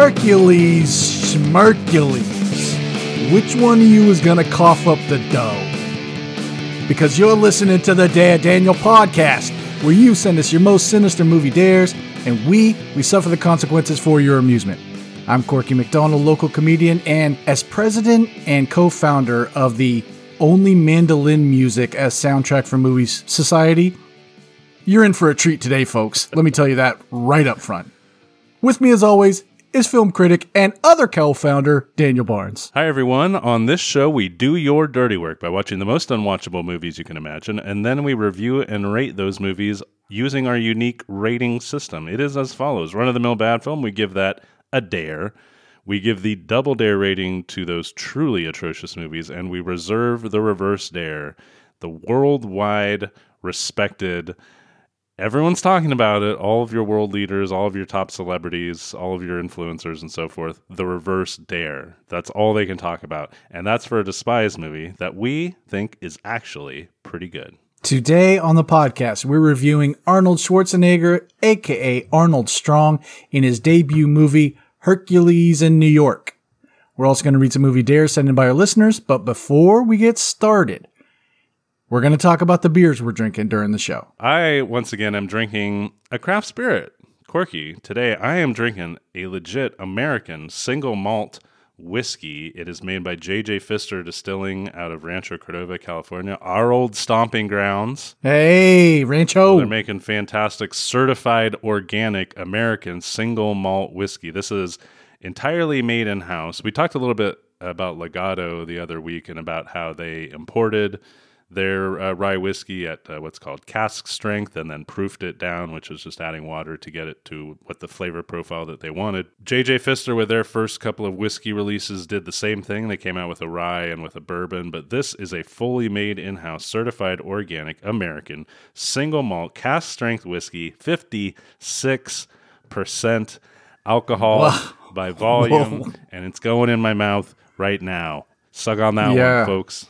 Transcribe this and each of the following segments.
Hercules Schmercules. Which one of you is gonna cough up the dough? Because you're listening to the Dare Daniel podcast, where you send us your most sinister movie dares, and we we suffer the consequences for your amusement. I'm Corky McDonald, local comedian, and as president and co-founder of the Only Mandolin Music as Soundtrack for Movies Society, you're in for a treat today, folks. Let me tell you that right up front. With me, as always, is film critic and other co-founder Daniel Barnes. Hi, everyone. On this show, we do your dirty work by watching the most unwatchable movies you can imagine, and then we review and rate those movies using our unique rating system. It is as follows Run of the mill bad film, we give that a dare. We give the double dare rating to those truly atrocious movies, and we reserve the reverse dare, the worldwide respected everyone's talking about it. All of your world leaders, all of your top celebrities, all of your influencers, and so forth. The reverse dare. That's all they can talk about. And that's for a despised movie that we think is actually pretty good. Today on the podcast, we're reviewing Arnold Schwarzenegger, aka Arnold Strong, in his debut movie Hercules in New York. We're also going to read some movie dares sent in by our listeners, but before we get started, we're going to talk about the beers we're drinking during the show. I, once again, am drinking a craft spirit. Corky, today I am drinking a legit American single malt whiskey. It is made by JJ Pfister Distilling out of Rancho Cordova, California, our old stomping grounds. Hey, Rancho. They're making fantastic certified organic American single malt whiskey. This is entirely made in house. We talked a little bit about Legato the other week and about how they imported their uh, rye whiskey at uh, what's called cask strength and then proofed it down, which is just adding water to get it to what the flavor profile that they wanted. JJ Pfister, with their first couple of whiskey releases, did the same thing. They came out with a rye and with a bourbon, but this is a fully made in house, certified organic American single malt cask strength whiskey, 56% alcohol Whoa. by volume, Whoa. and it's going in my mouth right now. Suck on that Yeah. one, folks.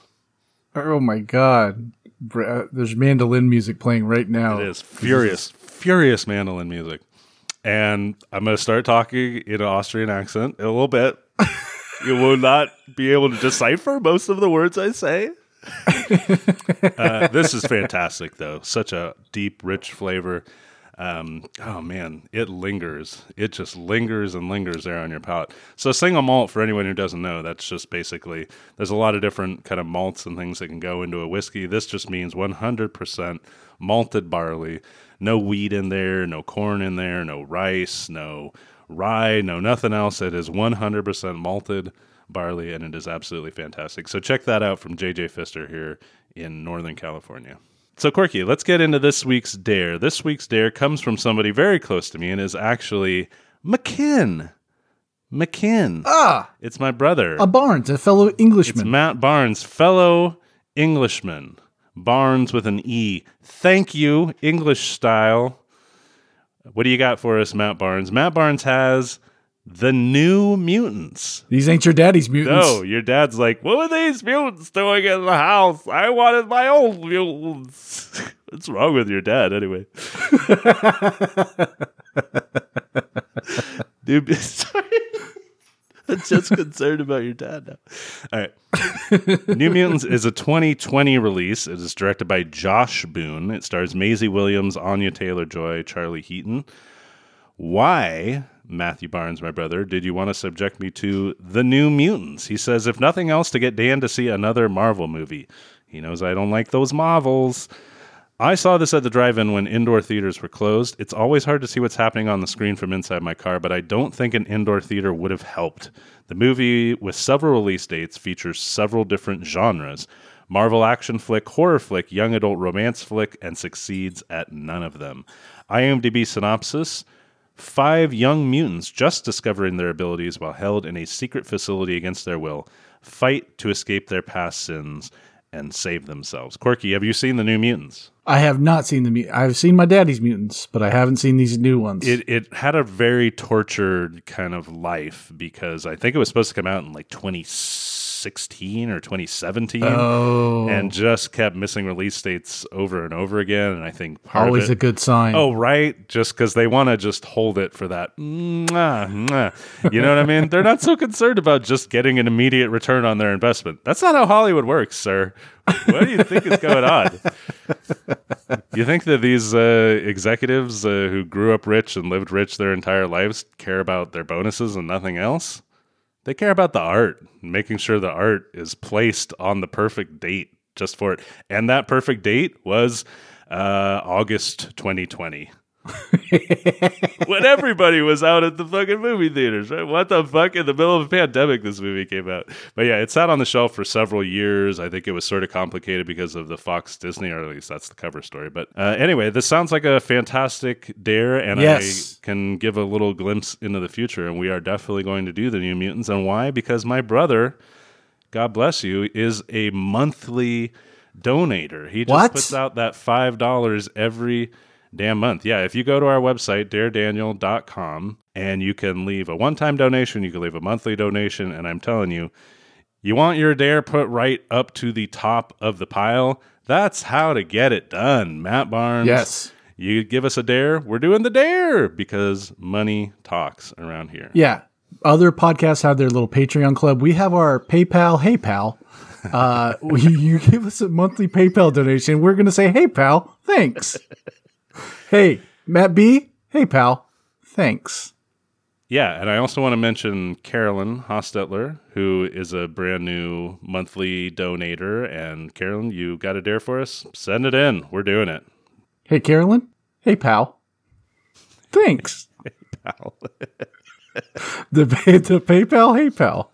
Oh my god. Uh, There's mandolin music playing right now. It is furious, furious mandolin music. And I'm going to start talking in an Austrian accent a little bit. you will not be able to decipher most of the words I say. uh, this is fantastic, though. Such a deep, rich flavor. Um, oh man, it lingers. It just lingers and lingers there on your palate. So single malt, for anyone who doesn't know, that's just basically there's a lot of different kind of malts and things that can go into a whiskey. This just means 100% malted barley, no wheat in there, no corn in there, no rice, no rye, no nothing else. It is 100% malted barley, and it is absolutely fantastic. So check that out from JJ Pfister here in Northern California. So, Corky, let's get into this week's dare. This week's dare comes from somebody very close to me and is actually McKin. McKin. Ah, It's my brother. a Barnes, a fellow It's Englishman. Matt Barnes, fellow Englishman. Barnes with an E. Thank you, English style. What do you got for us, Matt Barnes? Matt Barnes has the new mutants. These ain't your daddy's mutants. No, your dad's like, what were these mutants doing in the house? I wanted my old mutants. What's wrong with your dad, anyway? Dude, sorry. I'm just concerned about your dad now. All right. New Mutants is a 2020 release. It is directed by Josh Boone. It stars Maisie Williams, Anya Taylor Joy, Charlie Heaton. Why, Matthew Barnes, my brother, did you want to subject me to the New Mutants? He says, if nothing else, to get Dan to see another Marvel movie. He knows I don't like those Marvels. I saw this at the drive in when indoor theaters were closed. It's always hard to see what's happening on the screen from inside my car, but I don't think an indoor theater would have helped. The movie, with several release dates, features several different genres Marvel action flick, horror flick, young adult romance flick, and succeeds at none of them. IMDb synopsis Five young mutants, just discovering their abilities while held in a secret facility against their will, fight to escape their past sins and save themselves. Corky, have you seen the New Mutants? I have not seen the mut- I've seen my daddy's mutants, but I haven't seen these new ones. It it had a very tortured kind of life because I think it was supposed to come out in like 2016 or 2017, Oh, and just kept missing release dates over and over again. And I think always of a good sign. Oh, right. Just because they want to just hold it for that. Mwah, mwah. You know what I mean? They're not so concerned about just getting an immediate return on their investment. That's not how Hollywood works, sir. What do you think is going on? You think that these uh, executives uh, who grew up rich and lived rich their entire lives care about their bonuses and nothing else? They care about the art, making sure the art is placed on the perfect date just for it. And that perfect date was uh, August 2020. when everybody was out at the fucking movie theaters, right? What the fuck? In the middle of a pandemic, this movie came out. But yeah, it sat on the shelf for several years. I think it was sort of complicated because of the Fox Disney, or at least that's the cover story. But uh, anyway, this sounds like a fantastic dare, and Yes. I can give a little glimpse into the future. And we are definitely going to do the New Mutants. And why? Because my brother, God bless you, is a monthly donator. He just What? puts out that $5 every damn month. Yeah, if you go to our website, daredaniel.com, and you can leave a one time donation, you can leave a monthly donation, and I'm telling you, you want your dare put right up to the top of the pile. That's how to get it done, Matt Barnes. yes. You give us a dare, we're doing the dare because money talks around here. Yeah. Other podcasts have their little Patreon club. We have our PayPal. Hey, pal. Uh, we, you give us a monthly PayPal donation. We're going to say, hey, pal, thanks. Hey, Matt B. Hey, pal, thanks. Yeah, and I also want to mention Carolyn Hostetler, who is a brand new monthly donator. And Carolyn, you got a dare for us? Send it in. We're doing it. Hey, Carolyn. Hey, pal. Thanks. Pal. The, the PayPal. Hey, pal.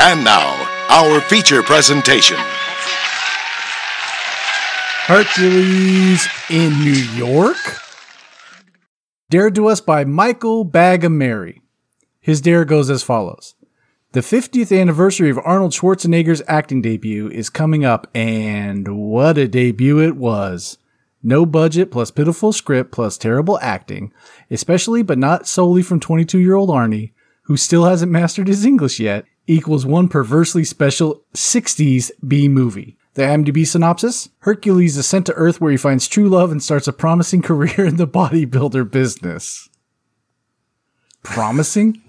And now, our feature presentation. Hercules in New York. Dared to us by Michael Bagamary. His dare goes as follows. The 50th anniversary of Arnold Schwarzenegger's acting debut is coming up, and what a debut it was. No budget plus pitiful script plus terrible acting, especially but not solely from 22 year old Arnie, who still hasn't mastered his English yet, equals one perversely special 60s B movie. The IMDb synopsis Hercules is sent to Earth where he finds true love and starts a promising career in the bodybuilder business. Promising?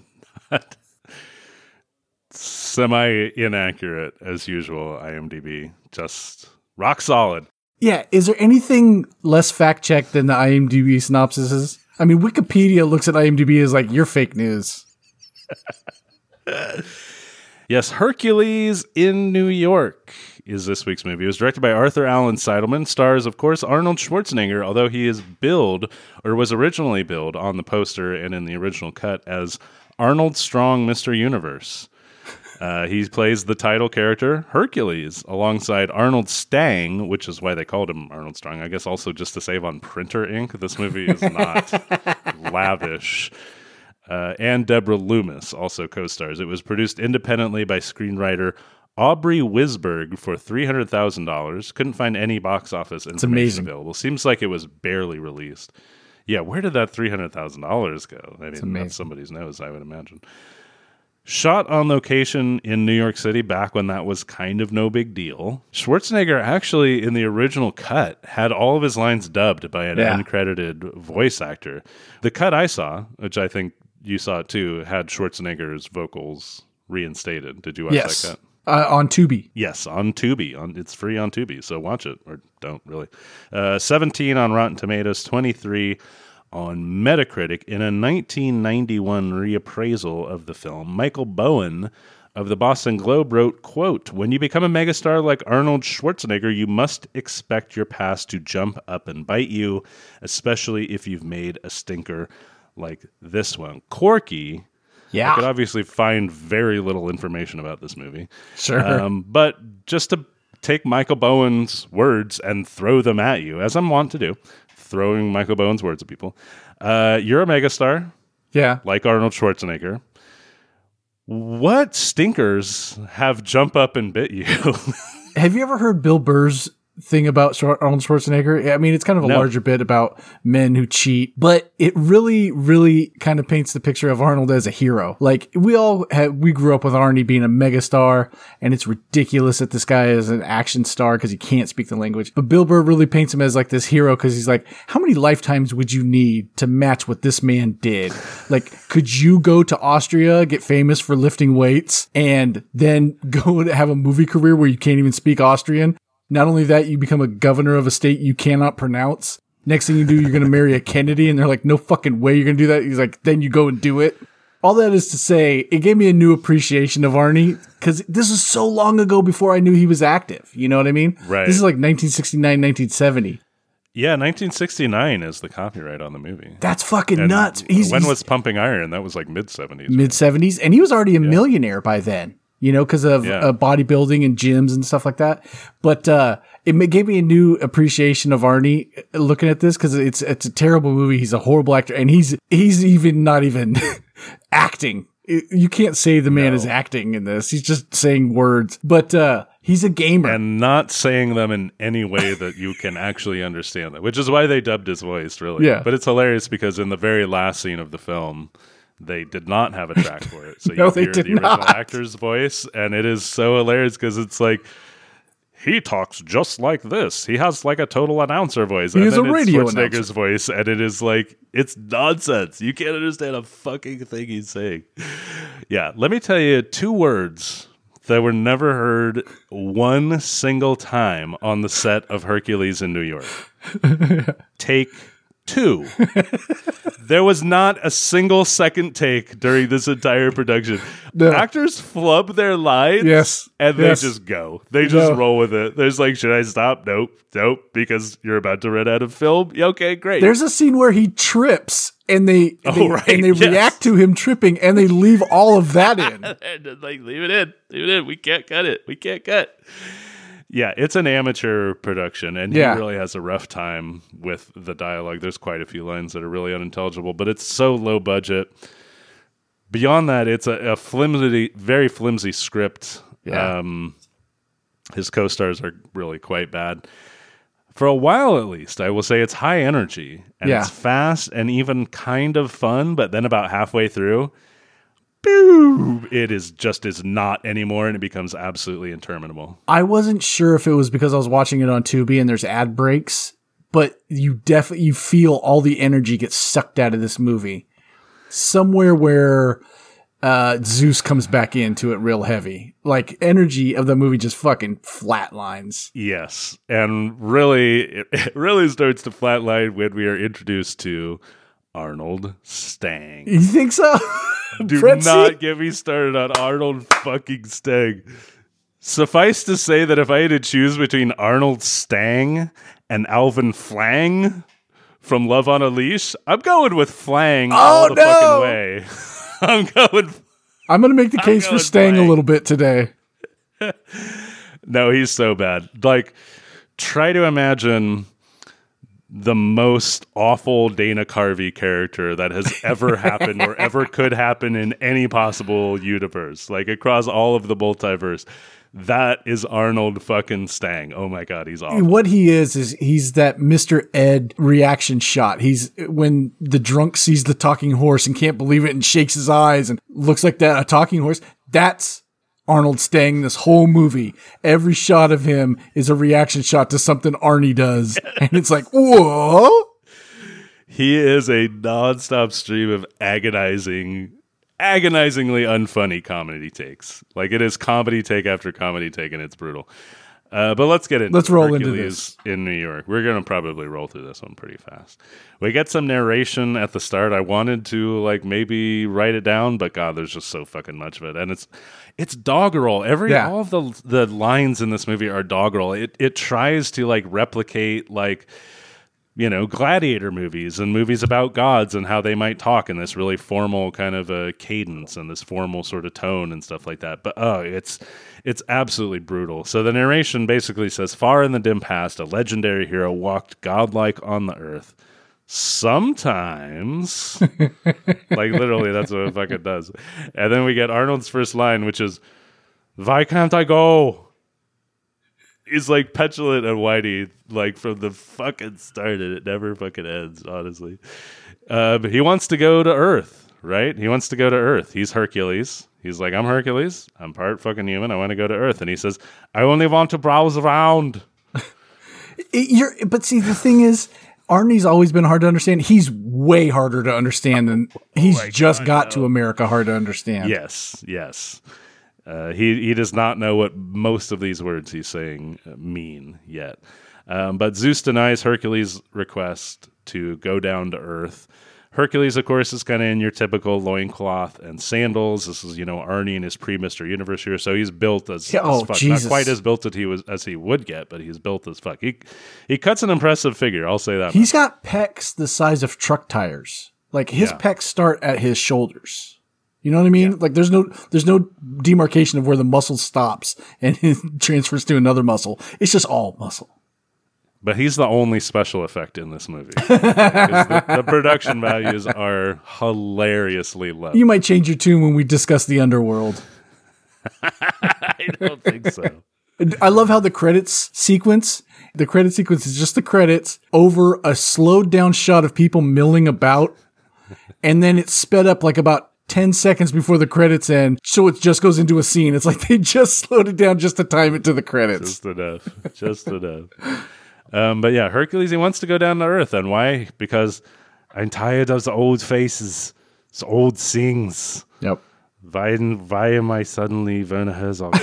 Semi inaccurate as usual, IMDb. Just rock solid. Yeah, is there anything less fact checked than the IMDb synopsis is? I mean, Wikipedia looks at IMDb as like, you're fake news. Yes, Hercules in New York is this week's movie. It was directed by Arthur Allen Seidelman, stars, of course, Arnold Schwarzenegger, although he is billed, or was originally billed on the poster and in the original cut as Arnold Strong, Mr. Universe. Uh, he plays the title character Hercules alongside Arnold Stang, which is why they called him Arnold Strong. I guess also just to save on printer ink. This movie is not lavish. Uh, and Deborah Loomis also co stars. It was produced independently by screenwriter Aubrey Wisberg for $300,000. Couldn't find any box office information amazing. available. Seems like it was barely released. Yeah, where did that $300,000 go? I mean, that's somebody's nose, I would imagine. Shot on location in New York City back when that was kind of no big deal. Schwarzenegger actually, in the original cut, had all of his lines dubbed by an Yeah. uncredited voice actor. The cut I saw, which I think you saw too, had Schwarzenegger's vocals reinstated. Did you watch yes. that cut? Uh, on Tubi. Yes, on Tubi. On it's free on Tubi, so watch it or don't really. Uh, Seventeen on Rotten Tomatoes, twenty three on Metacritic. In a 1991 reappraisal of the film, Michael Bowen of the Boston Globe wrote, "quote When you become a megastar like Arnold Schwarzenegger, you must expect your past to jump up and bite you, especially if you've made a stinker like this one." Corky. I could obviously find very little information about this movie. Sure. Um, but just to take Michael Bowen's words and throw them at you, as I'm wont to do, throwing Michael Bowen's words at people. Uh, you're a megastar, yeah. like Arnold Schwarzenegger. What stinkers have jump up and bit you? Have you ever heard Bill Burr's thing about Arnold Schwarzenegger. I mean, it's kind of a No. larger bit about men who cheat, but it really, really kind of paints the picture of Arnold as a hero. Like we all had, we grew up with Arnie being a megastar, and it's ridiculous that this guy is an action star because he can't speak the language. But Bill Burr really paints him as like this hero because he's like, how many lifetimes would you need to match what this man did? Like, could you go to Austria, get famous for lifting weights, and then go and have a movie career where you can't even speak Austrian? Not only that, you become a governor of a state you cannot pronounce. Next thing you do, you're going to marry a Kennedy, and they're like, no fucking way you're going to do that. He's like, then you go and do it. All that is to say, it gave me a new appreciation of Arnie because this was so long ago before I knew he was active. You know what I mean? Right. This is like 1969, 1970. Yeah, 1969 is the copyright on the movie. That's fucking And nuts. He's, when he's was Pumping Iron? That was like mid 70s. mid 70s, and he was already a millionaire by then. You know, because of Yeah. uh, bodybuilding and gyms and stuff like that. But uh, it gave me a new appreciation of Arnie uh, looking at this because it's it's a terrible movie. He's a horrible actor, and he's he's even not even acting. You can't say the man is acting in this. He's just saying words. But uh, he's a gamer. and not saying them in any way that you can actually understand them, which is why they dubbed his voice, really. Yeah. But it's hilarious because in the very last scene of the film, they did not have a track for it. So No, you hear the original not. actor's voice, and it is so hilarious because it's like, he talks just like this. He has like a total announcer voice. and then a radio Schwarzenegger's voice, and it is like it's nonsense. You can't understand a fucking thing he's saying. Yeah, let me tell you two words that were never heard one single time on the set of Hercules in New York. Take two. there was not a single second take during this entire production. No. Actors flub their lines Yes. and Yes. they just go. They just No. roll with it. There's like, should I stop? Nope, nope, because you're about to run out of film. Yeah, Okay, great. There's a scene where he trips and they, Oh, they- right, and they yes. react to him tripping and they leave all of that in. like leave it in, leave it in. We can't cut it. We can't cut. Yeah, it's an amateur production, and Yeah. he really has a rough time with the dialogue. There's quite a few lines that are really unintelligible, but it's so low budget. Beyond that, it's a, a flimsy, very flimsy script. Yeah. Um, his co-stars are really quite bad. For a while, at least, I will say it's high energy and Yeah. it's fast and even kind of fun. But then about halfway through, boom, it is just is not anymore, and it becomes absolutely interminable. I wasn't sure if it was because I was watching it on Tubi and there's ad breaks, but you definitely you feel all the energy gets sucked out of this movie. Somewhere where uh, Zeus comes back into it real heavy, like energy of the movie just fucking flatlines. Yes, and really, it, it really starts to flatline when we are introduced to Arnold Stang. You think so? Do Pretzi? not get me started on Arnold fucking Stang. Suffice to say that if I had to choose between Arnold Stang and Alvin Flang from Love on a Leash, I'm going with Flang oh, all the Oh, no! fucking way. I'm going. I'm gonna make the case for going staying a little bit today. No, he's so bad. Like, try to imagine the most awful Dana Carvey character that has ever happened or ever could happen in any possible universe, like across all of the multiverse. That is Arnold fucking Stang. Oh my god, he's awful. What he is is he's that Mr. Ed reaction shot. He's when the drunk sees the talking horse and can't believe it and shakes his eyes and looks like that a talking horse. That's Arnold Stang this whole movie. Every shot of him is a reaction shot to something Arnie does. And it's like, whoa. He is a nonstop stream of agonizing, agonizingly unfunny comedy takes. Like it is comedy take after comedy take, and it's brutal. Uh, but let's get into Let's roll into Hercules in New York. We're gonna probably roll through this one pretty fast. We get some narration at the start. I wanted to like maybe write it down, but God, there's just so fucking much of it, and it's it's doggerel. Every Yeah. all of the the lines in this movie are doggerel. It it tries to like replicate like you know, gladiator movies and movies about gods and how they might talk in this really formal kind of a cadence and this formal sort of tone and stuff like that. But oh, it's it's absolutely brutal. So the narration basically says, "Far in the dim past, a legendary hero walked godlike on the earth." Sometimes, like literally, that's what it fucking does. And then we get Arnold's first line, which is, "Why can't I go?" He's like petulant and whiny, like from the fucking start, and it never fucking ends. Honestly, um, he wants to go to Earth, right? He wants to go to Earth. He's Hercules. He's like, I'm Hercules. I'm part fucking human. I want to go to Earth. And he says, I only want to browse around. It- you're, but see, the thing is, Arnie's always been hard to understand. He's way harder to understand than he's my just God, got no. to America hard to understand. Yes, yes. Uh, he he does not know what most of these words he's saying uh, mean yet. Um, but Zeus denies Hercules' request to go down to Earth. Hercules, of course, is kind of in your typical loincloth and sandals. This is, you know, Arnie in his pre Mister Universe here, so he's built as, Yeah, as oh, fuck. Jesus. Not quite as built as he was as he would get, but he's built as fuck. He he cuts an impressive figure. I'll say that. He's got pecs the size of truck tires. Like his Yeah. pecs start at his shoulders. You know what I mean? Like there's no there's no demarcation of where the muscle stops and it transfers to another muscle. It's just all muscle. But he's the only special effect in this movie. the, the production values are hilariously low. You might change your tune when we discuss the underworld. I don't think so. I love how the credits sequence, the credit sequence is just the credits over a slowed down shot of people milling about. And then it's sped up like about 10 seconds before the credits end. So it just goes into a scene. It's like they just slowed it down just to time it to the credits. Just enough. Just enough. Um, but yeah, Hercules, he wants to go down to Earth. And why? Because I'm tired of the old faces, the old things. Yep. Why, why am I suddenly Werner Herzog?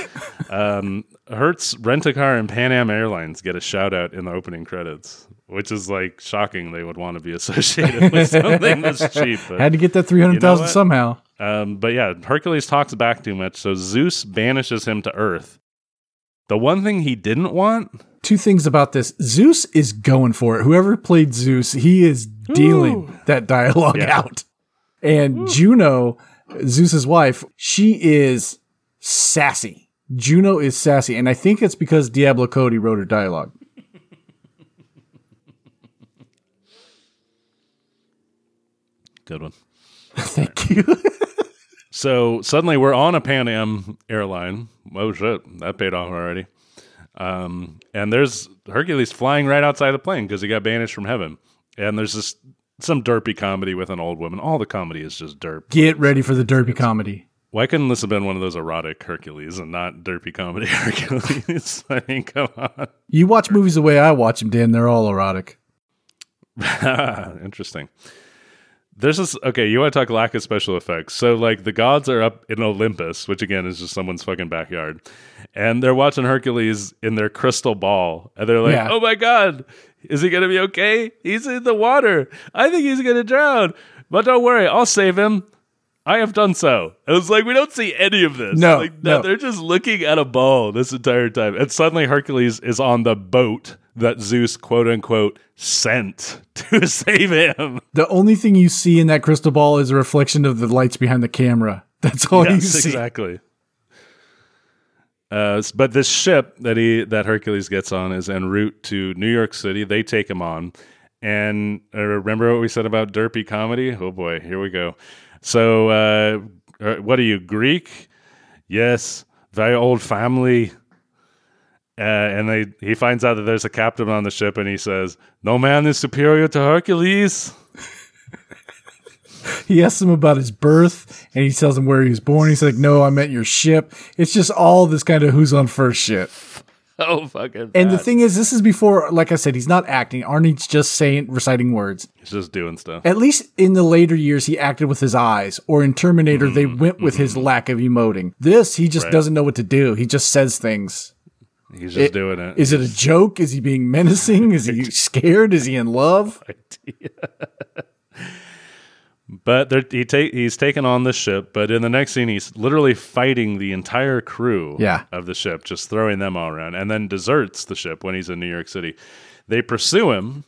um, Hertz Rent a Car and Pan Am Airlines get a shout out in the opening credits, which is like shocking they would want to be associated with something this cheap. But, Had to get that 300,000 what? somehow. um, but yeah, Hercules talks back too much, so Zeus banishes him to Earth. The one thing he didn't want Two things about this. Zeus is going for it. Whoever played Zeus, he is dealing that dialogue Yeah. out. And Juno, Zeus's wife, she is sassy. Juno is sassy. And I think it's because Diablo Cody wrote her dialogue. Good one. Thank you. So suddenly we're on a Pan Am airline. Oh shit, that paid off already. Um, and there's Hercules flying right outside the plane because he got banished from heaven. And there's this some derpy comedy with an old woman. All the comedy is just derp. Get ready for the derpy comedy. Why couldn't this have been one of those erotic Hercules and not derpy comedy Hercules? I mean, come on. You watch movies the way I watch them, Dan. They're all erotic. Interesting. There's this okay, you want to talk lack of special effects. So like the gods are up in Olympus, which again is just someone's fucking backyard. And they're watching Hercules in their crystal ball. And they're like, Yeah. Oh my god, is he gonna be okay? He's in the water. I think he's gonna drown. But don't worry, I'll save him. I have done so. And it's like we don't see any of this. No, like, no. they're just looking at a ball this entire time. And suddenly Hercules is on the boat that Zeus quote unquote sent to save him. The only thing you see in that crystal ball is a reflection of the lights behind the camera. That's all you see. exactly. Uh, but this ship that he that Hercules gets on is en route to New York City. They take him on, and uh, remember what we said about derpy comedy? Oh boy, here we go. So, uh, uh, what are you Greek? Yes, very old family. Uh, and they he finds out that there's a captain on the ship, and he says, "No man is superior to Hercules." He asks him about his birth and he tells him where he was born. He's like, No, I meant your ship. It's just all this kind of who's on first shit. Oh fucking! And the thing is, this is before, like I said, he's not acting. Arnie's just saying, reciting words. he's just doing stuff. At least in the later years, he acted with his eyes, or in Terminator, they went with his lack of emoting. This, he just Right. doesn't know what to do. He just says things. He's just doing it. Is it a joke? Is he being menacing? Is he scared? Is he in love? But he ta- he's taken on the ship, but in the next scene, he's literally fighting the entire crew Yeah. of the ship, just throwing them all around, and then deserts the ship when he's in New York City. They pursue him,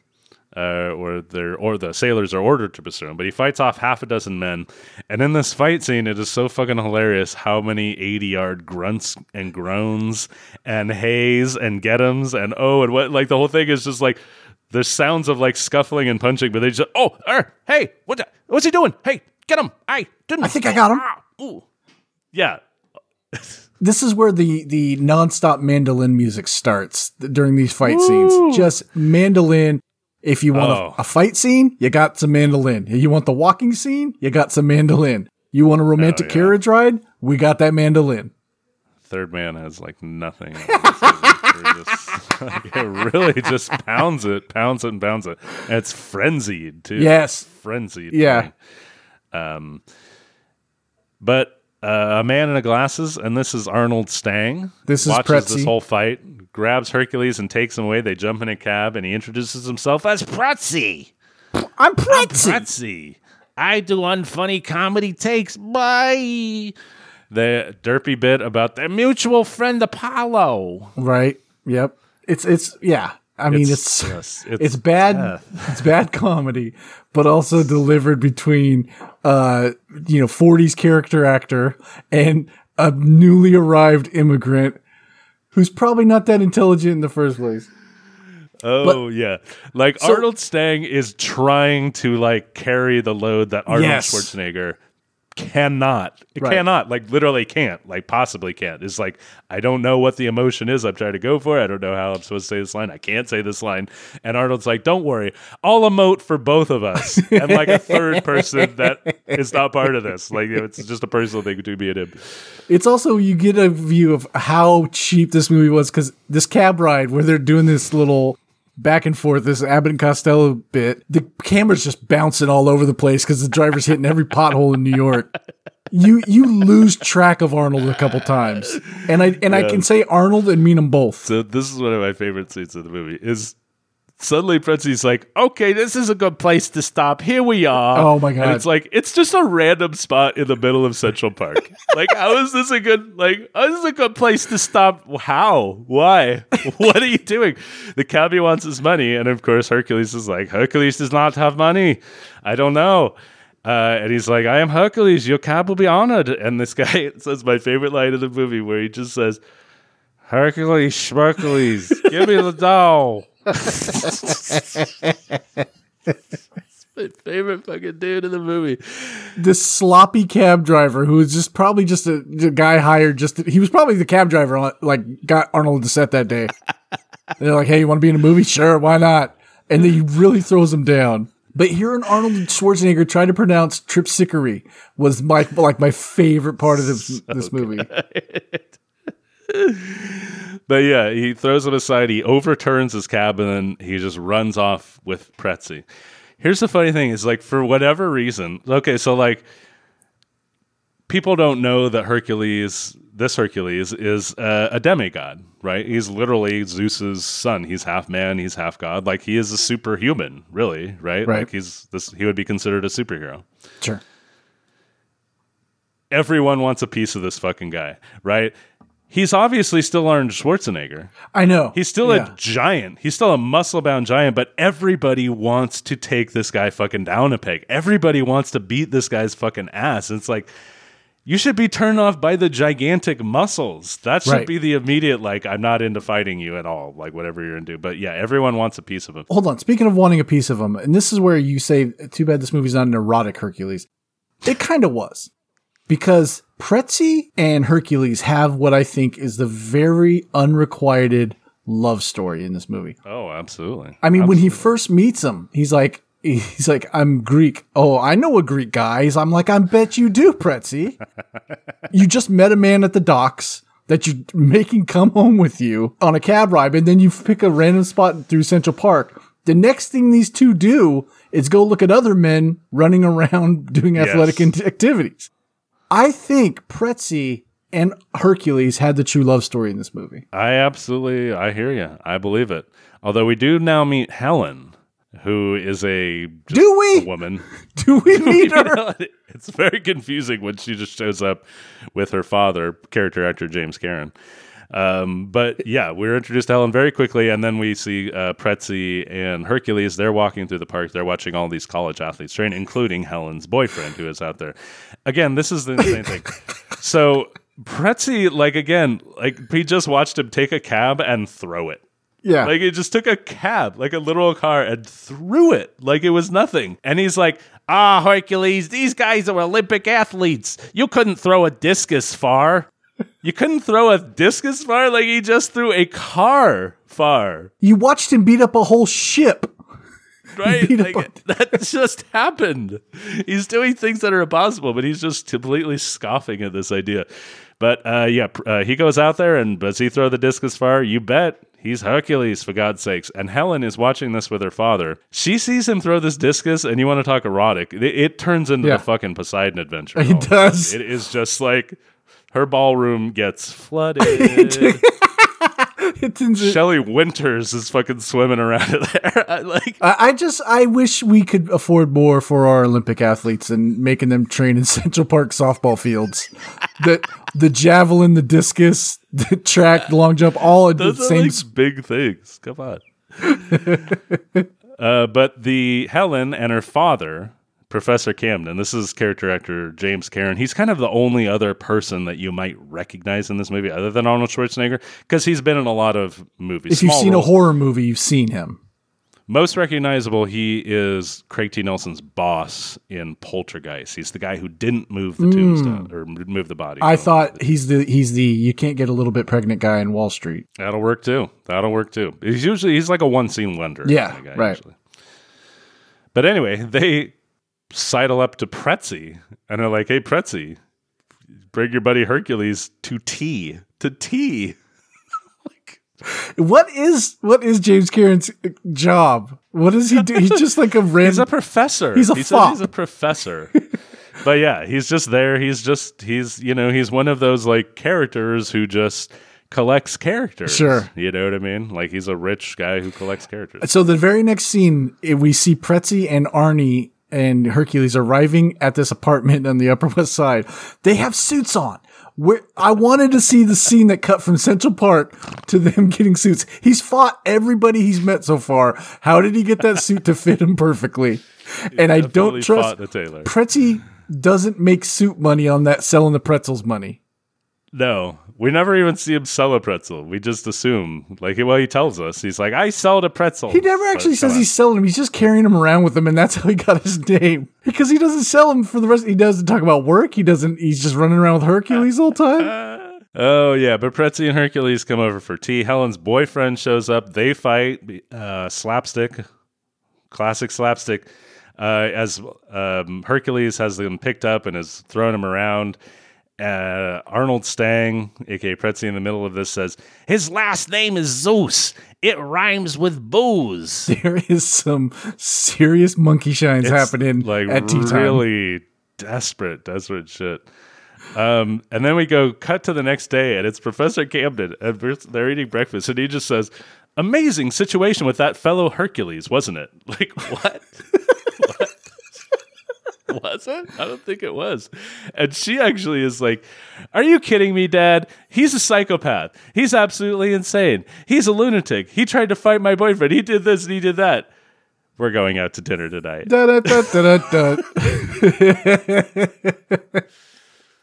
uh, or they're or the sailors are ordered to pursue him, but he fights off half a dozen men. And in this fight scene, it is so fucking hilarious how many ADR grunts and groans and hays and get'ems and oh and what like the whole thing is just like there's sounds of like scuffling and punching, but they just oh er, hey what the, what's he doing? Hey get him! I didn't. I think I got him. Ah, ooh. Yeah. this is where the the nonstop mandolin music starts th- during these fight scenes. Just mandolin. If you want Oh. a, a fight scene, you got some mandolin. You want the walking scene, you got some mandolin. You want a romantic Oh, yeah. carriage ride, we got that mandolin. Third Man has like nothing. on this season. We're just- like, it really just pounds it, pounds it, and pounds it. And it's frenzied too. Yes. frenzied. Yeah. Um, but uh, a man in a glasses, and this is Arnold Stang. This is watches Pretzi. this whole fight, grabs Hercules and takes him away. They jump in a cab, and he introduces himself as Pretzi. I'm Pretzi. Pretzi. I do unfunny comedy takes. Bye. The derpy bit about their mutual friend Apollo. Right. Yep. It's it's yeah. I mean it's just- it's, bad it's bad comedy, but also delivered between uh you know 40s character actor and a newly arrived immigrant who's probably not that intelligent in the first place. Oh yeah, like So- Arnold Stang is trying to like carry the load that Arnold Yes. Schwarzenegger cannot. It Right. cannot. Like literally can't. Like possibly can't. It's like I don't know what the emotion is. I'm trying to go for. I don't know how I'm supposed to say this line. I can't say this line. And Arnold's like, "Don't worry, I'll emote for both of us." and like a third person that is not part of this. Like it's just a personal thing between me and him. It's also you get a view of how cheap this movie was cuz this cab ride where they're doing this little back and forth this Abbott and Costello bit. The camera's just bouncing all over the place cuz the driver's hitting every pothole in New York. You you lose track of Arnold a couple times. And I and I can say Arnold and mean them both. So this is one of my favorite scenes of the movie. Is suddenly Pretzi's like, "Okay, this is a good place to stop. Here we are." Oh, my God. And it's like it's just a random spot in the middle of Central Park. like, how is this a good like? How is this a good place to stop? How? Why? what are you doing? The cabbie wants his money, and of course Hercules is like, "Hercules does not have money. I don't know." Uh, and he's like, I am Hercules. Your cab will be honored. And this guy says my favorite line of the movie where he just says, Hercules, Schmercules, give me the dough. My favorite fucking dude in the movie. This sloppy cab driver who was just probably just a, a guy hired just to, he was probably the cab driver on like got Arnold to set that day. They're like, "Hey, you want to be in a movie? Sure, why not?" And then he really throws him down. But hearing Arnold Schwarzenegger try to pronounce tripsickery was my like my favorite part of this this movie. But yeah, he throws him aside. He overturns his cab and then he just runs off with Pretzi. Here's the funny thing is like for whatever reason, okay, so like people don't know that Hercules, this Hercules, is uh, a demigod, right? He's literally Zeus's son. He's half man, he's half god. Like he is a superhuman, really, right? Right. Like he's this. He would be considered a superhero. Sure. Everyone wants a piece of this fucking guy, right? He's obviously still Arnold Schwarzenegger. I know. He's still Yeah. a giant. He's still a muscle bound giant, but everybody wants to take this guy fucking down a peg. Everybody wants to beat this guy's fucking ass. It's like, you should be turned off by the gigantic muscles. That should Right. be the immediate, like, I'm not into fighting you at all, like, whatever you're into. But yeah, everyone wants a piece of him. Hold on. Speaking of wanting a piece of him, and this is where you say, too bad this movie's not an erotic Hercules. It kind of was. Because Pretzi and Hercules have what I think is the very unrequited love story in this movie. Oh, absolutely. I mean, when he first meets him, he's like, he's like, I'm Greek. Oh, I know a Greek guy. I'm like, I bet you do, Pretzi. you just met a man at the docks that you're making come home with you on a cab ride, and then you pick a random spot through Central Park. The next thing these two do is go look at other men running around doing athletic Yes. activities. I think Pretzi and Hercules had the true love story in this movie. I absolutely, I hear you. I believe it. Although we do now meet Helen, who is a, Do we? a woman. Do we meet her? it's very confusing when she just shows up with her father, character actor James Karen. Um, but yeah, we're introduced to Helen very quickly, and then we see uh, Pretzi and Hercules. They're walking through the park. They're watching all these college athletes train, including Helen's boyfriend, who is out there. Again, this is the insane thing. So Pretzi, like again, like we just watched him take a cab and throw it. Yeah. Like it just took a cab, like a literal car, and threw it like it was nothing. And he's like, "Ah, Hercules, these guys are Olympic athletes. You couldn't throw a discus far." You couldn't throw a discus far like he just threw a car far. You watched him beat up a whole ship. Right? Like, up that just happened. He's doing things that are impossible, but he's just completely scoffing at this idea. But uh, yeah, uh, he goes out there and does he throw the discus far? You bet. He's Hercules, for God's sakes. And Helen is watching this with her father. She sees him throw this discus, and you want to talk erotic. It, it turns into Yeah. the fucking Poseidon adventure. It does. It is just like her ballroom gets flooded. Shelley Winters is fucking swimming around in there. I like I I just I wish we could afford more for our Olympic athletes and making them train in Central Park softball fields. the the javelin, the discus, the track, the long jump, all at the same. like big things. Come on. uh, but the Helen and her father, Professor Camden, this is character actor James Karen. He's kind of the only other person that you might recognize in this movie other than Arnold Schwarzenegger because he's been in a lot of movies. if you've seen roles. a horror movie, you've seen him. Most recognizable, he is Craig T. Nelson's boss in Poltergeist. He's the guy who didn't move the tombstone or move the body. Hmm. I thought he's the he's the you can't get a little bit pregnant guy in Wall Street. That'll work too. That'll work too. He's usually he's like a one scene wonder. Yeah, kinda guy, right. usually. But anyway, they sidle up to Pretzi and they're like, "Hey, Pretzi, bring your buddy Hercules to tea. To tea." What is what is James Cameron's job? What does he do? He's just like a random. He's a professor. He's a he said fop. he's a professor. but yeah, he's just there. He's just he's you know he's one of those like characters who just collects characters. Sure. you know what I mean. Like he's a rich guy who collects characters. so the very next scene, eh, we see Pretzi and Arnie and Hercules arriving at this apartment on the Upper West Side. They have suits on. Where I wanted to see the scene that cut from Central Park to them getting suits. He's fought everybody he's met so far. How did he get that suit to fit him perfectly? And I don't trust the tailor. Pretzi doesn't make suit money on that selling the pretzels money. No, we never even see him sell a pretzel. We just assume, like, well, he tells us he's like, I sold a pretzel. He never actually says he's selling them. He's just carrying them around with him, and that's how he got his name. Because he doesn't sell them for the rest. He doesn't talk about work. He doesn't. He's just running around with Hercules all the time. Oh yeah, but Pretzi and Hercules come over for tea. Helen's boyfriend shows up. They fight. Uh, slapstick, classic slapstick. Uh, as um, Hercules has them picked up and is throwing them around. Uh, Arnold Stang, aka Pretzi, in the middle of this says his last name is Zeus. It rhymes with booze. There is some serious monkey shines It's, happening like at tea time. really desperate, desperate shit. Um, and then we go cut to the next day, and it's Professor Camden, and they're eating breakfast, and he just says, "Amazing situation with that fellow Hercules, wasn't it?" Like what? Was it? I don't think it was. And she actually is like, Are you kidding me, Dad? He's a psychopath. He's absolutely insane. He's a lunatic. He tried to fight my boyfriend. He did this and he did that. We're going out to dinner tonight.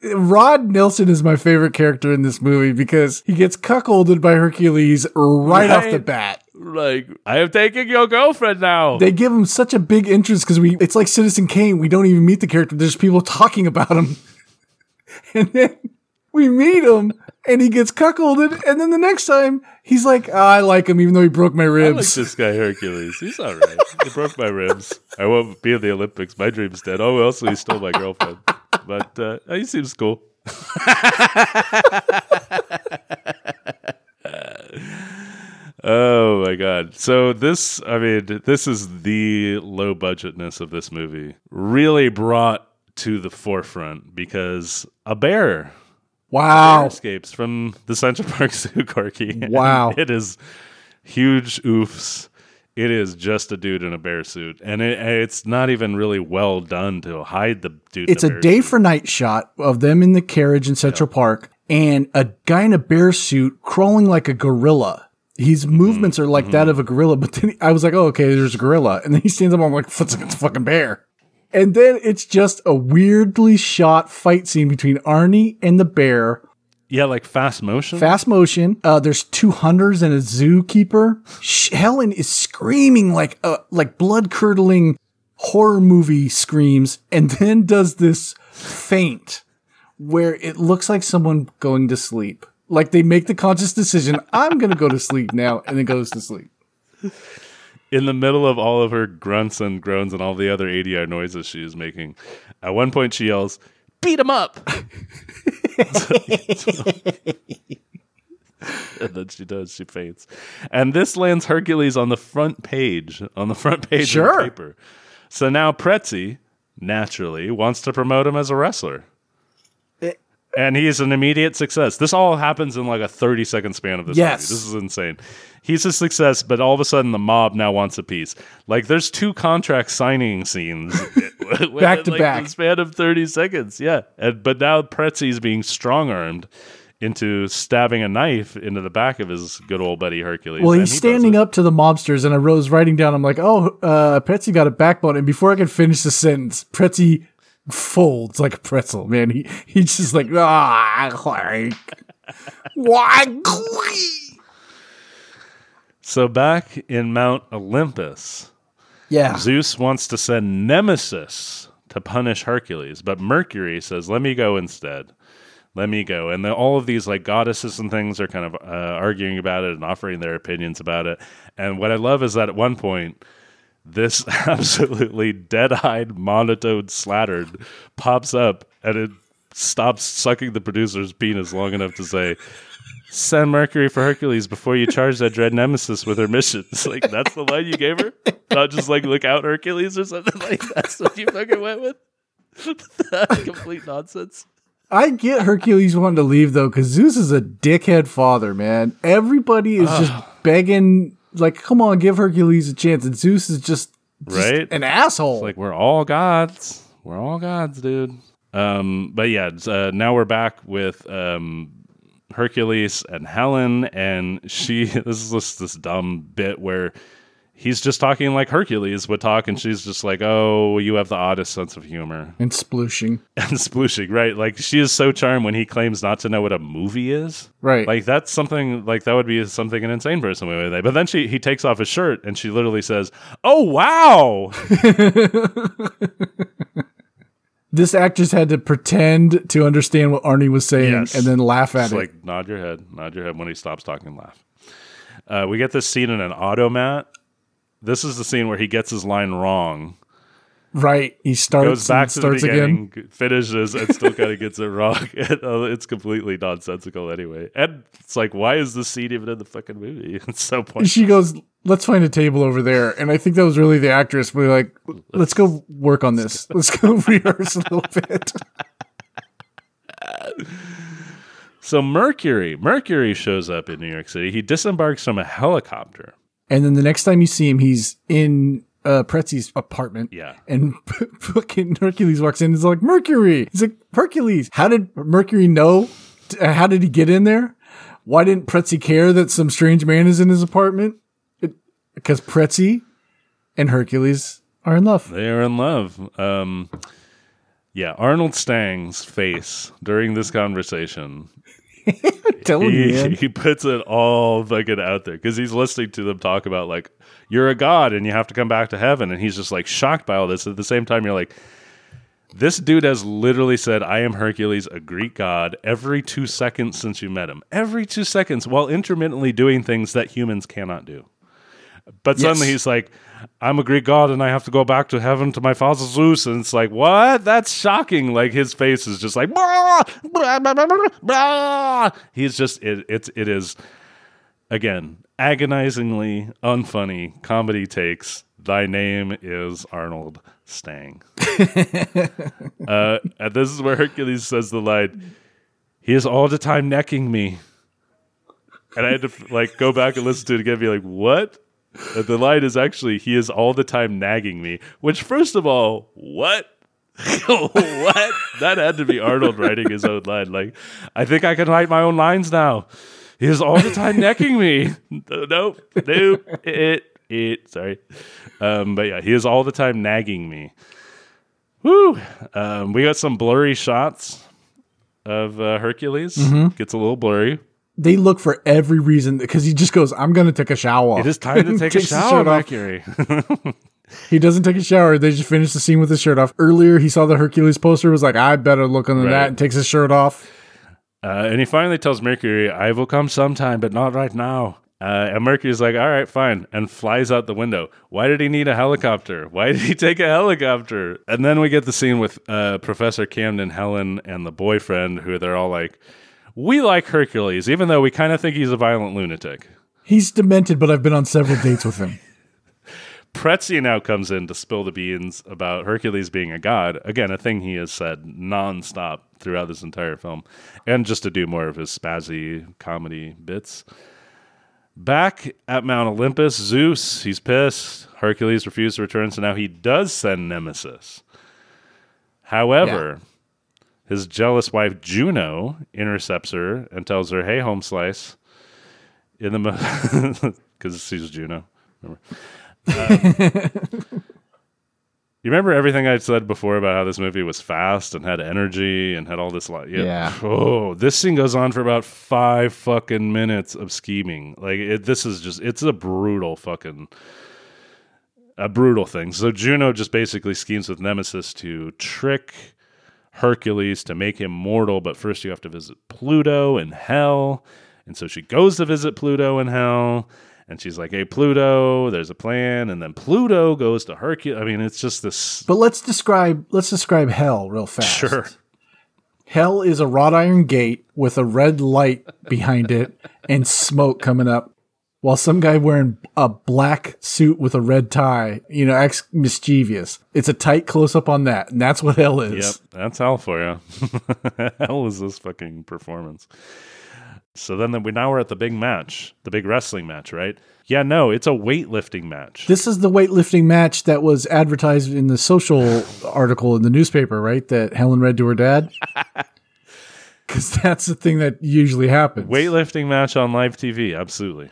Rod Nelson is my favorite character in this movie because he gets cuckolded by Hercules right, off the bat. Like, I am taking your girlfriend now. They give him such a big interest because we it's like Citizen Kane. We don't even meet the character. There's people talking about him. And then we meet him and he gets cuckolded. And then the next time he's like, "Ah, I like him even though he broke my I like ribs. this guy Hercules. He's all right. he broke my ribs. I won't be in the Olympics. My dream's dead. Oh, also he stole my girlfriend. But uh, he seems cool. oh my god! So this, I mean, this is the low budgetness of this movie. Really brought to the forefront because a bear wow. escapes from the Central Park Zoo, Corky. Wow. it is huge oofs. It is just a dude in a bear suit, and it, it's not even really well done to hide the dude. It's a bear day suit. for night shot of them in the carriage in Central Park and a guy in a bear suit crawling like a gorilla. His Mm-hmm. movements are like that of a gorilla, but then I was like, oh, okay, there's a gorilla. And then he stands up, I'm like, it's a fucking bear. And then it's just a weirdly shot fight scene between Arnie and the bear. Yeah, like fast motion. Fast motion. Uh, there's two hunters and a zookeeper. Sh- Helen is screaming like uh, like blood curdling horror movie screams, and then does this faint where it looks like someone going to sleep. Like they make the conscious decision, I'm going to go to sleep now, and then goes to sleep. in the middle of all of her grunts and groans and all the other ADR noises she is making, at one point she yells, "Beat him up!" and then she does. She faints, and this lands Hercules on the front page on the front page Sure. of the paper. So now Pretzi naturally wants to promote him as a wrestler. And he's an immediate success. This all happens in like a 30 second span of this Yes. movie. This is insane. He's a success, but all of a sudden the mob now wants a piece. Like there's two contract signing scenes Back to like, back. the span of 30 seconds. Yeah. And, but now Pretzi's being strong armed into stabbing a knife into the back of his good old buddy Hercules. Well, he's he standing up to the mobsters, and I was writing down. I'm like, "Oh, uh, Pretzi got a backbone." And before I could finish the sentence, Pretzi folds like a pretzel. Man, he he's just like, ah, like, why? So back in Mount Olympus, Yeah, Zeus wants to send Nemesis to punish Hercules, but Mercury says, "Let me go instead. Let me go." And then all of these like goddesses and things are kind of uh, arguing about it and offering their opinions about it. And what I love is that at one point, this absolutely dead-eyed monotone slattern pops up and it stops sucking the producer's penis long enough to say. Send Mercury for Hercules before you charge that dread nemesis with her mission. It's like that's the line you gave her, not just like look out Hercules or something like that's what you fucking went with. Complete nonsense. I get Hercules wanting to leave though, because Zeus is a dickhead father. Man, everybody is just begging, like, "Come on, give Hercules a chance," and Zeus is just, just Right? an asshole. Like we're all gods. We're all gods, dude. Um, but yeah, uh, now we're back with um, Hercules and Helen, and she. This is just this dumb bit where he's just talking like Hercules would talk, and she's just like, "Oh, you have the oddest sense of humor." and splooshing, and splooshing, right? Like she is so charmed when he claims not to know what a movie is. right? Like that's something like that would be something an insane person would say. But then she he takes off his shirt and she literally says, "Oh wow!" this actress had to pretend to understand what Arnie was saying Yes. and then laugh at Just it. like nod your head, nod your head when he stops talking, laugh. Uh, we get this scene in an automat. This is the scene where he gets his line wrong, right? He starts goes back to the starts beginning, again. finishes, and still kind of gets it wrong. Uh, it's completely nonsensical anyway. And it's like, why is this scene even in the fucking movie? It's so pointless. She goes, "Let's find a table over there." And I think that was really the actress. We're like, "Let's go work on this. Let's go rehearse a little bit." So Mercury, Mercury shows up in New York City. He disembarks from a helicopter. And then the next time you see him, he's in uh, Pretzi's apartment. Yeah. And fucking Hercules walks in. and He's like, Mercury. He's like, Hercules. How did Mercury know? Uh, How did he get in there? Why didn't Pretzi care that some strange man is in his apartment? Because Pretzi and Hercules are in love. They are in love. Um, yeah, Arnold Stang's face during this conversation, Telling you, man. he puts it all fucking out there because he's listening to them talk about like you're a god and you have to come back to heaven, and he's just like shocked by all this. At the same time, you're like, this dude has literally said, "I am Hercules, a Greek god," every two seconds since you met him. Every two seconds, while intermittently doing things that humans cannot do. But suddenly he's like, I'm a Greek god and I have to go back to heaven to my father Zeus. And it's like, what? That's shocking. Like his face is just like, "Blah, blah, blah, blah, blah, blah." he's just, it, it's, it is, again, agonizingly unfunny comedy takes. Thy name is Arnold Stang. uh, and this is where Hercules says the line, he is all the time necking me. And I had to like go back and listen to it again and be like, what? The line is actually, he is all the time nagging me. Which, first of all, what? what? That had to be Arnold writing his own line. Like, I think I can write my own lines now. He is all the time necking me. Nope, nope, it, it. Sorry, um, but yeah, he is all the time nagging me. Woo! Um, we got some blurry shots of uh, Hercules. Gets a little blurry. They look for every reason because he just goes, I'm going to take a shower. It is time to take a shower. Mercury. He doesn't take a shower. They just finish the scene with his shirt off. Earlier, he saw the Hercules poster. Was like, I better look under Right. that, and takes his shirt off. Uh, and he finally tells Mercury, I will come sometime, but not right now. Uh, and Mercury's like, all right, fine, and flies out the window. Why did he need a helicopter? Why did he take a helicopter? And then we get the scene with uh, Professor Camden, Helen, and the boyfriend, who they're all like, we like Hercules, even though we kind of think he's a violent lunatic. He's demented, but I've been on several dates with him. Pretzi now comes in to spill the beans about Hercules being a god. Again, a thing he has said nonstop throughout this entire film, and just to do more of his spazzy comedy bits. Back at Mount Olympus, Zeus, he's pissed. Hercules refused to return, so now he does send Nemesis. However, his jealous wife Juno intercepts her and tells her, "Hey, home slice." In the because she's Juno. Remember? You remember everything I said before about how this movie was fast and had energy and had all this like Yeah. Oh, this scene goes on for about five fucking minutes of scheming. Like it, this is just it's a brutal fucking a brutal thing. So Juno just basically schemes with Nemesis to trick Hercules to make him mortal, but first you have to visit Pluto and hell. And so she goes to visit Pluto and hell. And she's like, "Hey, Pluto, there's a plan." And then Pluto goes to Hercules. I mean, it's just this. But let's describe let's describe hell real fast. Sure. Hell is a wrought iron gate with a red light behind it and smoke coming up, while some guy wearing a black suit with a red tie, you know, acts mischievous. It's a tight close up on that, and that's what hell is. Yep, that's hell for you. hell is this fucking performance. So then the, we now we're at the big match, the big wrestling match, right? Yeah, no, it's a weightlifting match. This is the weightlifting match that was advertised in the social article in the newspaper, right? That Helen read to her dad. Because that's the thing that usually happens. weightlifting match on live TV, absolutely.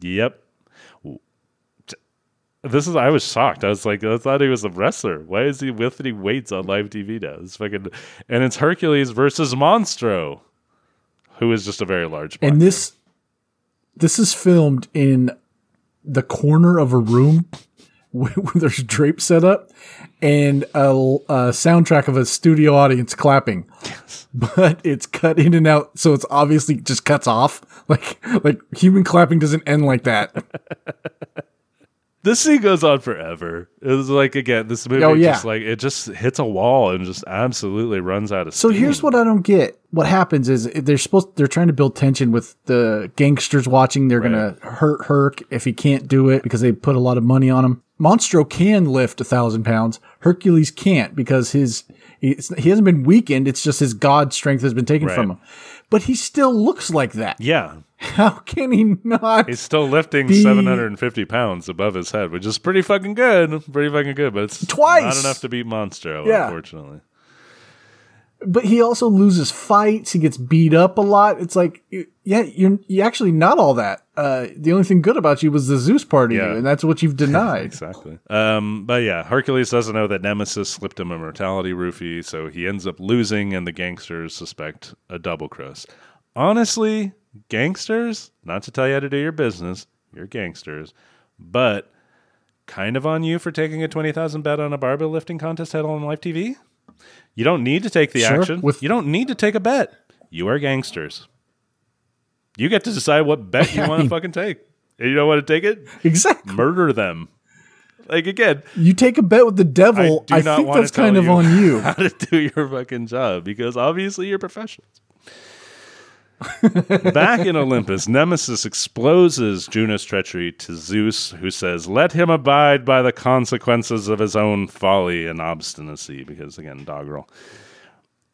Yep. This is I was shocked. I was like, I thought he was a wrestler. Why is he lifting weights on live TV now? It's fucking and it's Hercules versus Monstro, who is just a very large. and this this is filmed in the corner of a room there's drape set up and a, a soundtrack of a studio audience clapping. But it's cut in and out so it's obviously just cuts off. Like like human clapping doesn't end like that. This scene goes on forever. It was like again, this movie Oh, yeah. just like it just hits a wall and just absolutely runs out of so steam. here's what i don't get. What happens is they're supposed they're trying to build tension with the gangsters watching. They're gonna hurt herc if he can't do it because they put a lot of money on him monstro can lift a thousand pounds hercules can't because his he's- he hasn't been weakened it's just his god strength has been taken from him but he still looks like that yeah, how can he not he's still lifting The- 750 pounds above his head, which is pretty fucking good. Pretty fucking good, but it's Twice! not enough to beat Monstro, Yeah. unfortunately. But he also loses fights. He gets beat up a lot. It's like, yeah, you're, you're actually not all that. Uh, the only thing good about you was the Zeus part of Yeah. you, and that's what you've denied. Exactly. Um, but yeah, Hercules doesn't know that Nemesis slipped him a mortality roofie, so he ends up losing, and the gangsters suspect a double cross. Honestly, gangsters, not to tell you how to do your business, you're gangsters, but kind of on you for taking a 20,000 bet on a barbell lifting contest held on live TV. You don't need to take the Sure, action. with- you don't need to take a bet. You are gangsters. You get to decide what bet you want to fucking take. And you don't want to take it? Exactly. Murder them. Like again, You take a bet with the devil. do I, not think that's kind of on you. how to do your fucking job because obviously you're professionals. Back in Olympus, Nemesis exposes Juno's treachery to Zeus, who says, Let him abide by the consequences of his own folly and obstinacy. Because, again, doggerel.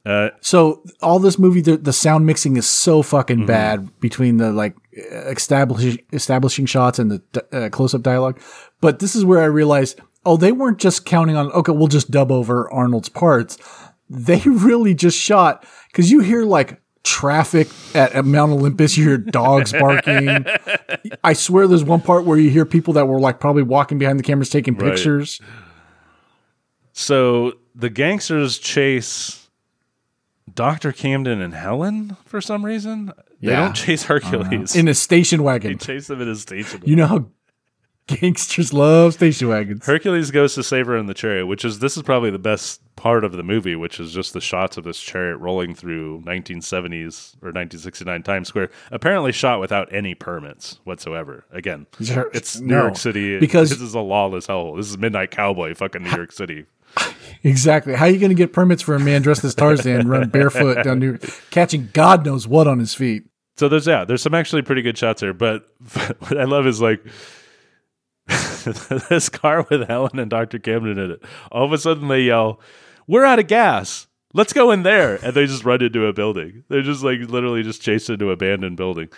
Uh, So all this movie, the, the sound mixing is so fucking Mm-hmm. bad between the like establishing establishing shots and the uh, close up dialogue. But this is where I realized, oh, they weren't just counting on okay, we'll just dub over Arnold's parts. They really just shot because you hear like traffic at, Mount Olympus, you hear dogs barking. I swear, there's one part where you hear people that were like probably walking behind the cameras taking Right. pictures. so the gangsters chase Dr. Camden and Helen for some reason. They Yeah. don't chase Hercules. in a station they wagon. chase them in a station. You know how Gangsters love station wagons. Hercules goes to save her in the chariot, which is this is probably the best part of the movie, which is just the shots of this chariot rolling through 1970s or 1969 Times Square, apparently shot without any permits whatsoever. Again, it's New No, York City because- this is a lawless hell. This is Midnight Cowboy, fucking New York City. Exactly. How are you going to get permits for a man dressed as Tarzan run barefoot down New York, catching God knows what on his feet? So there's yeah, there's some actually pretty good shots here, but what I love is like this car with Helen and Dr. Camden in it. All of a sudden they yell, "We're out of gas. Let's go in there." And they just run into a building. They're just like literally just chased into an abandoned building.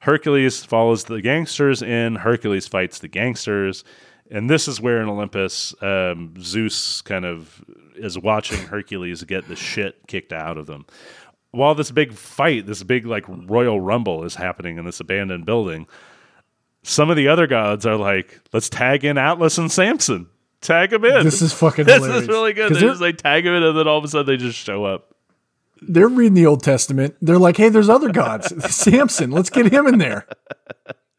Hercules follows the gangsters in. Hercules fights the gangsters. And this is where in Olympus, um, Zeus kind of is watching Hercules get the shit kicked out of them while this big fight, this big like royal rumble is happening in this abandoned building, some of the other gods are like, let's tag in Atlas and Samson. Tag them in. This is fucking hilarious. this hilarious. is really good. They just like tag them in, and then all of a sudden they just show up. they're reading the Old Testament. They're like, hey, there's other gods. Samson, let's get him in there.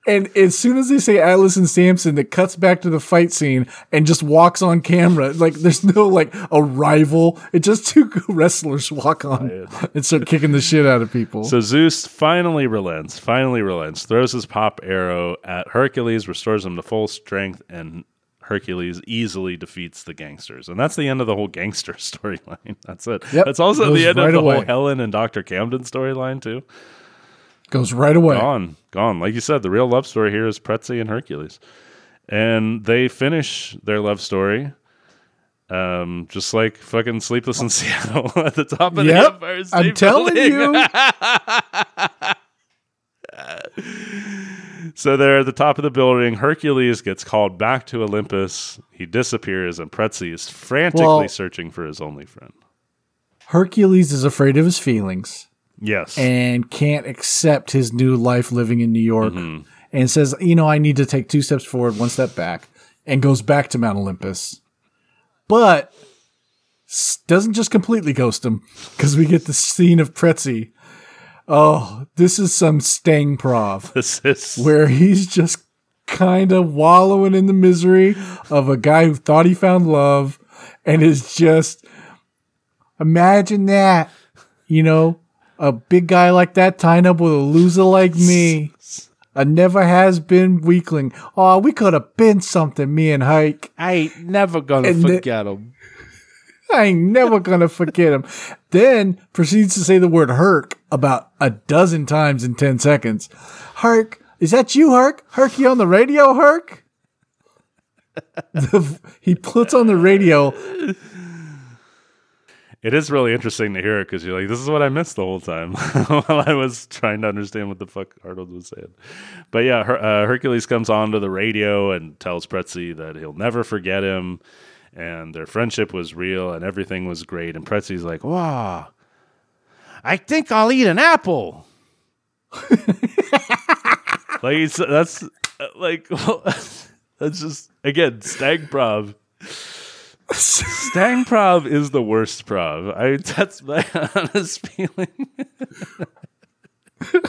And as soon as they say Atlas and Samson, it cuts back to the fight scene and just walks on camera. Like there's no like a rival. It just two wrestlers walk on and start kicking the shit out of people. So Zeus finally relents, finally relents, throws his pop arrow at Hercules, restores him to full strength, and Hercules easily defeats the gangsters. And that's the end of the whole gangster storyline. That's it. Yep. That's also the end right of the away. whole Helen and Dr. Camden storyline, too. Goes right away. gone, gone. Like you said, the real love story here is Pretzi and Hercules, and they finish their love story, um, just like fucking Sleepless in Seattle at the top of the Yep, Empire State I'm telling you. So they're at the top of the building. Hercules gets called back to Olympus. He disappears, and Pretzi is frantically Well- searching for his only friend. Hercules is afraid of his feelings. Yes, and can't accept his new life living in New York mm-hmm. and says, you know, I need to take two steps forward, one step back, and goes back to Mount Olympus. But doesn't just completely ghost him because we get the scene of Pretzi. Oh, this is some Stang prov this is where he's just kind of wallowing in the misery of a guy who thought he found love and is just imagine that, you know, a big guy like that tying up with a loser like me. A never has been weakling. Oh, we could have been something, me and Hike. I ain't never gonna And the- forget him. I ain't never gonna forget him. Then proceeds to say the word Herc about a dozen times in 10 seconds. Herc, is that you, Herc? Herc, you on the radio, Herc? The- he puts on the radio. It is really interesting to hear it because you're like, this is what I missed the whole time while I was trying to understand what the fuck Arnold was saying. But yeah, Her- uh, Hercules comes onto the radio and tells Pretzi that he'll never forget him and their friendship was real and everything was great. And Pretzi's like, wow, I think I'll eat an apple. like, that's uh, like, that's just, again, Stang prov. Stang prov is the worst prov. I that's my honest feeling.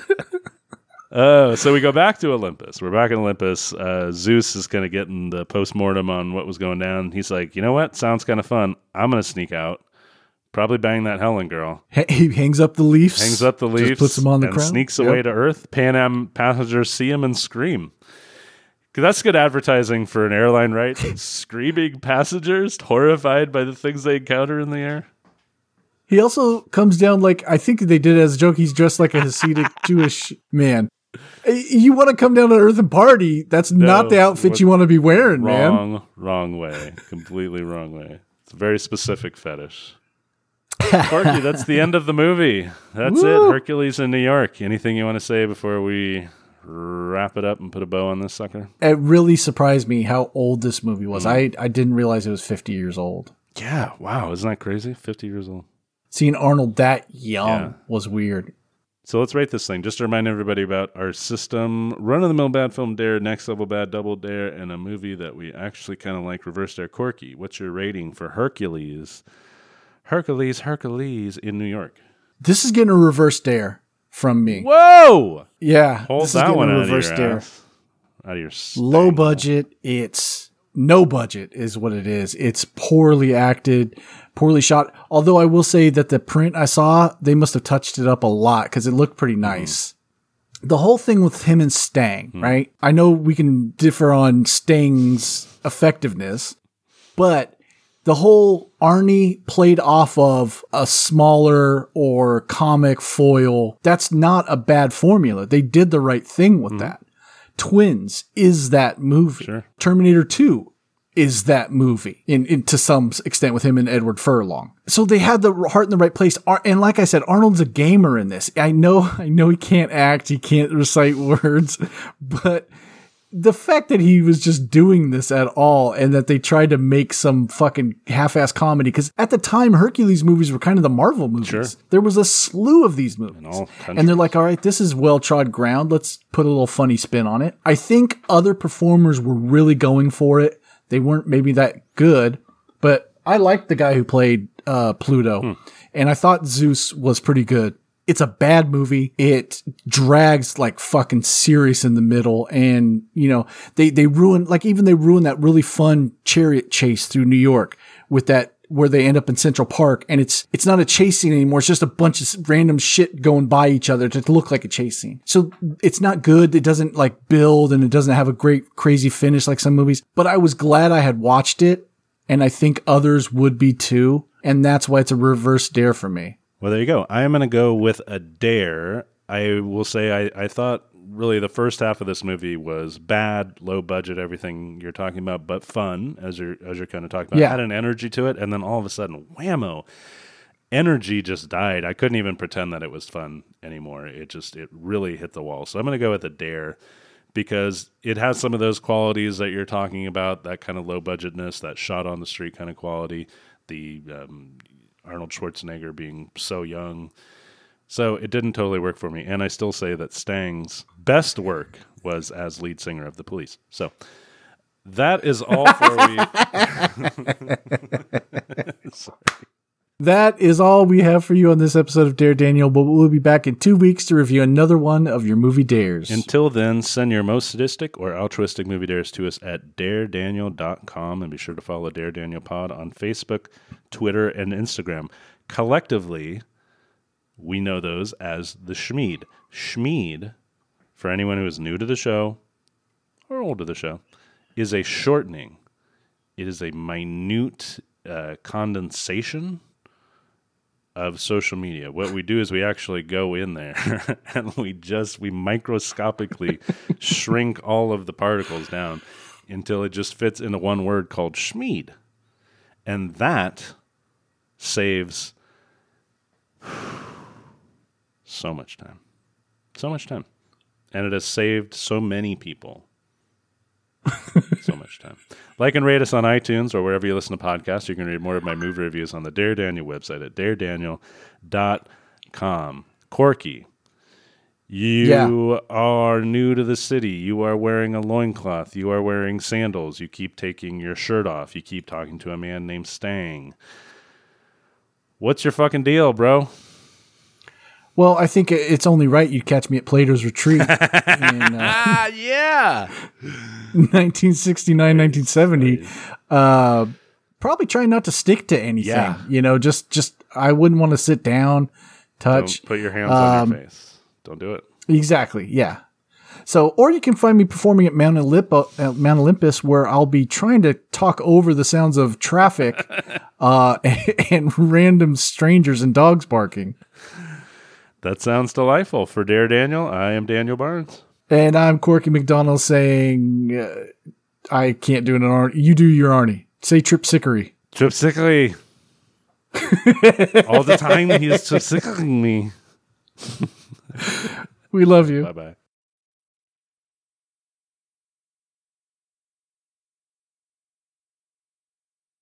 Oh, so we go back to Olympus. We're back in Olympus. Uh, Zeus is kind of getting the postmortem on what was going down. He's like, you know what? Sounds kind of fun. I'm going to sneak out, probably bang that Helen girl. He hangs up the leaves. Hangs up the leaves, puts them on the and crown. sneaks Yep. away to Earth. Pan Am passengers see him and scream. 'Cause That's good advertising for an airline, right? Screaming passengers, horrified by the things they encounter in the air. He also comes down like I think they did as a joke. He's dressed like a Hasidic Jewish man. Eh, You want to come down to Earth and party? That's not the outfit you want to be wearing, man. Wrong, wrong way. Completely wrong way. It's a very specific fetish. Corky, that's the end of the movie. That's Woo. it. Hercules in New York. Anything you want to say before we wrap it up and put a bow on this sucker? It really surprised me how old this movie was. Hmm. I I didn't realize it was 50 years old. Yeah. Wow. Isn't that crazy? 50 years old. Seeing Arnold that young Yeah. was weird. So let's rate this thing. Just to remind everybody about our system run of the mill bad film dare, next level bad double dare, and a movie that we actually kind of like reverse dare Corky. What's your rating for Hercules? Hercules, Hercules in New York. This is getting a reverse dare from me. Whoa! Yeah, Hold this is that getting one out of reverse your dare. ass. out of your low budget. It's no budget is what it is. It's poorly acted, poorly shot. Although I will say that the print I saw, they must have touched it up a lot because it looked pretty hmm. nice. The whole thing with him and Stang, hmm. right? I know we can differ on Stang's effectiveness, but the whole Arnie played off of a smaller or comic foil, that's not a bad formula. They did the right thing with mm-hmm. that. Twins is that movie. Sure. Terminator 2 is that movie in, in to some extent with him and Edward Furlong. So they had the heart in the right place. Ar- And like I said, Arnold's a gamer in this. I know, I know he can't act, he can't recite words, but the fact that he was just doing this at all and that they tried to make some fucking half-ass comedy because at the time hercules movies were kind of the marvel movies. Sure. there was a slew of these movies. All and they're like all right this is well-trod ground. Let's put a little funny spin on it. I think other performers were really going for it. They weren't maybe that good but i liked the guy who played uh, pluto. And i thought zeus was pretty good it's a bad movie. It drags like fucking serious in the middle. And, you know, they, they ruin, like even they ruin that really fun chariot chase through New York with that where they end up in Central Park and it's, it's not a chase scene anymore. It's just a bunch of random shit going by each other to look like a chase scene. So it's not good. It doesn't like build and it doesn't have a great crazy finish like some movies, but I was glad I had watched it and I think others would be too. And that's why it's a reverse dare for me. Well, there you go. I am going to go with a dare. I will say I, I thought really the first half of this movie was bad, low budget, everything you're talking about, but fun as you're as you're kind of talking about. Yeah. Had an energy to it, and then all of a sudden, whammo, energy just died. I couldn't even pretend that it was fun anymore. It just it really hit the wall. So I'm going to go with a dare because it has some of those qualities that you're talking about, that kind of low budgetness, that shot on the street kind of quality, the um, Arnold Schwarzenegger being so young. So it didn't totally work for me. And I still say that Stang's best work was as lead singer of the police. So that is all for we. That is all we have for you on this episode of Dare Daniel, but we'll be back in two weeks to review another one of your movie dares. Until then, send your most sadistic or altruistic movie dares to us at daredaniel.com and be sure to follow Dare Daniel Pod on Facebook, Twitter, and Instagram. Collectively, we know those as the Schmied. Schmied, for anyone who is new to the show or old to the show, is a shortening. It is a minute uh, condensation of social media. What we do is we actually go in there and we just we microscopically shrink all of the particles down until it just fits into one word called Schmied. And that saves so much time. So much time. And it has saved so many people so much time. Like and rate us on iTunes or wherever you listen to podcasts. You can read more of my movie reviews on the Dare Daniel website at daredaniel.com. Corky, you are new to the city. You are wearing a loincloth. You are wearing sandals. You keep taking your shirt off. You keep talking to a man named Stang. What's your fucking deal, bro? well, I think it's only right you catch me at Plato's Retreat in uh, Ah, yeah. 1969, 1970. Uh, probably try not to stick to anything. Yeah. You know, just, just, I wouldn't want to sit down, touch. Don't put your hands on your face. Don't do it. Exactly. Yeah. So, or you can find me performing at Mount, Olymp- uh, Mount Olympus, where I'll be trying to talk over the sounds of traffic uh, and random strangers and dogs barking. That sounds delightful. For Dare Daniel, I am Daniel Barnes. And I'm Corky McDonald saying, uh, I can't do an Arnie. You do your Arnie. Say Trip Sickery. Trip sickly. All the time he is trip sickling me. We love you. Bye bye.